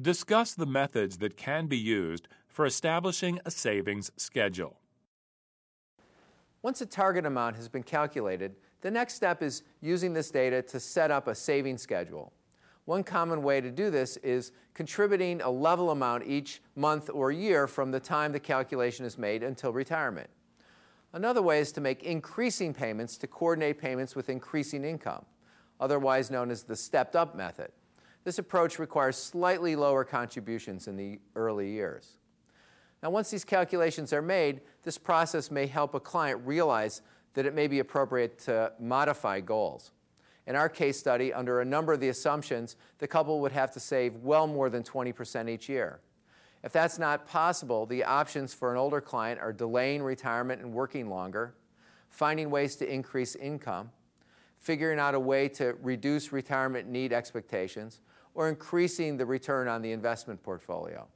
Discuss the methods that can be used for establishing a savings schedule. Once a target amount has been calculated, the next step is using this data to set up a saving schedule. One common way to do this is contributing a level amount each month or year from the time the calculation is made until retirement. Another way is to make increasing payments to coordinate payments with increasing income, otherwise known as the stepped up method. This approach requires slightly lower contributions in the early years. Now, once these calculations are made, this process may help a client realize that it may be appropriate to modify goals. In our case study, under a number of the assumptions, the couple would have to save well more than 20% each year. If that's not possible, the options for an older client are delaying retirement and working longer, finding ways to increase income, figuring out a way to reduce retirement need expectations, or increasing the return on the investment portfolio.